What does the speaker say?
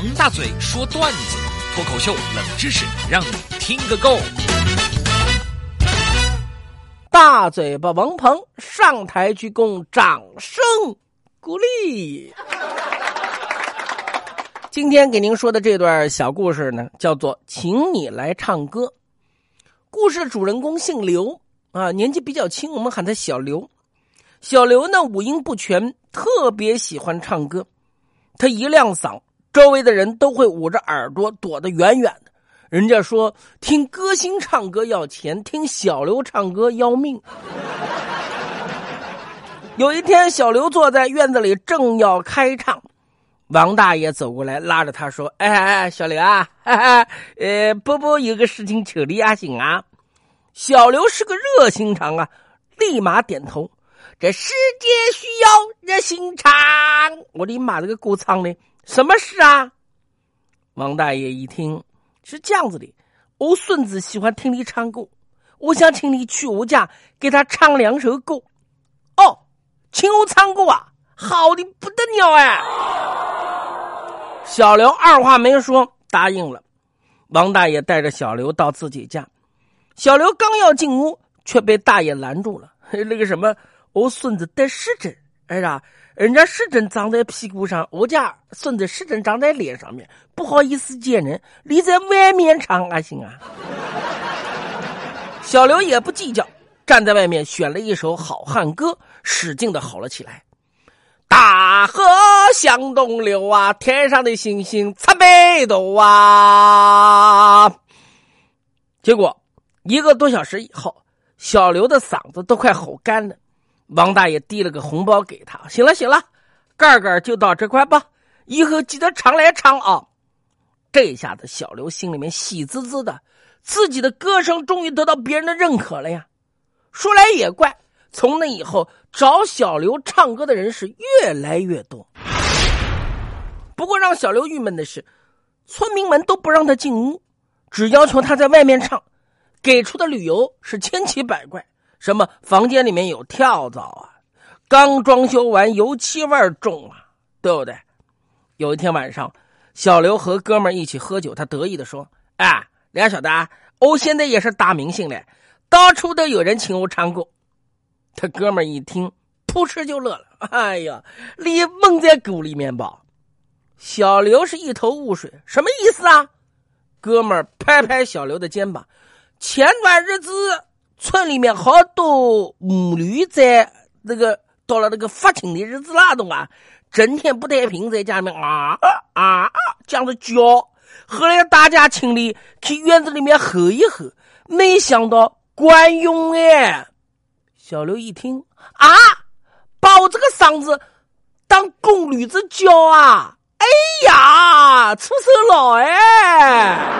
王大嘴说段子，脱口秀冷知识，让你听个够。大嘴巴王鹏上台鞠躬，掌声鼓励。今天给您说的这段小故事呢，叫做《请你来唱歌》。故事主人公姓刘啊，年纪比较轻，我们喊他小刘。小刘呢，五音不全，特别喜欢唱歌。他一亮嗓，周围的人都会捂着耳朵躲得远远的。人家说，听歌星唱歌要钱，听小刘唱歌要命。有一天，小刘坐在院子里，正要开唱，王大爷走过来，拉着他说：“哎哎，小刘啊，哈哈，呃，伯伯有个事情求你啊，行啊。”小刘是个热心肠啊，立马点头。这世界需要热心肠。我的妈，这个歌唱的什么事啊？王大爷一听是这样子的，我孙子喜欢听你唱歌，我想请你去我家给他唱两首歌。哦，请我唱歌啊，好的不得了哎！小刘二话没说答应了。王大爷带着小刘到自己家，小刘刚要进屋，却被大爷拦住了。那个什么？我孙子得湿疹，哎呀，人家湿疹长在屁股上，我家孙子湿疹长在脸上面，不好意思见人，你在外面唱啊行啊。小刘也不计较，站在外面选了一首好汉歌，使劲的吼了起来：“大河向东流啊，天上的星星参北斗啊。”结果一个多小时以后，小刘的嗓子都快吼干了。王大爷递了个红包给他，行了行了，盖盖就到这块吧，以后记得常来唱啊！这下子小刘心里面喜滋滋的，自己的歌声终于得到别人的认可了呀。说来也怪，从那以后找小刘唱歌的人是越来越多。不过让小刘郁闷的是，村民们都不让他进屋，只要求他在外面唱，给出的理由是千奇百怪。什么房间里面有跳蚤啊？刚装修完，油漆味重啊，对不对？有一天晚上，小刘和哥们一起喝酒，他得意的说：“哎，俩小子，我现在也是大明星了，到处都有人请我唱歌。”他哥们一听，扑哧就乐了：“哎呀，你蒙在鼓里面吧？”小刘是一头雾水，什么意思啊？哥们拍拍小刘的肩膀：“前段日子。”村里面好多母驴在那个到了那个发情的日子那种啊，整天不太平，在家里面啊啊啊这样子叫。后来大家请你去院子里面吼一吼，没想到管用哎。小刘一听啊，把我这个嗓子当公驴子叫啊，哎呀，出手了哎。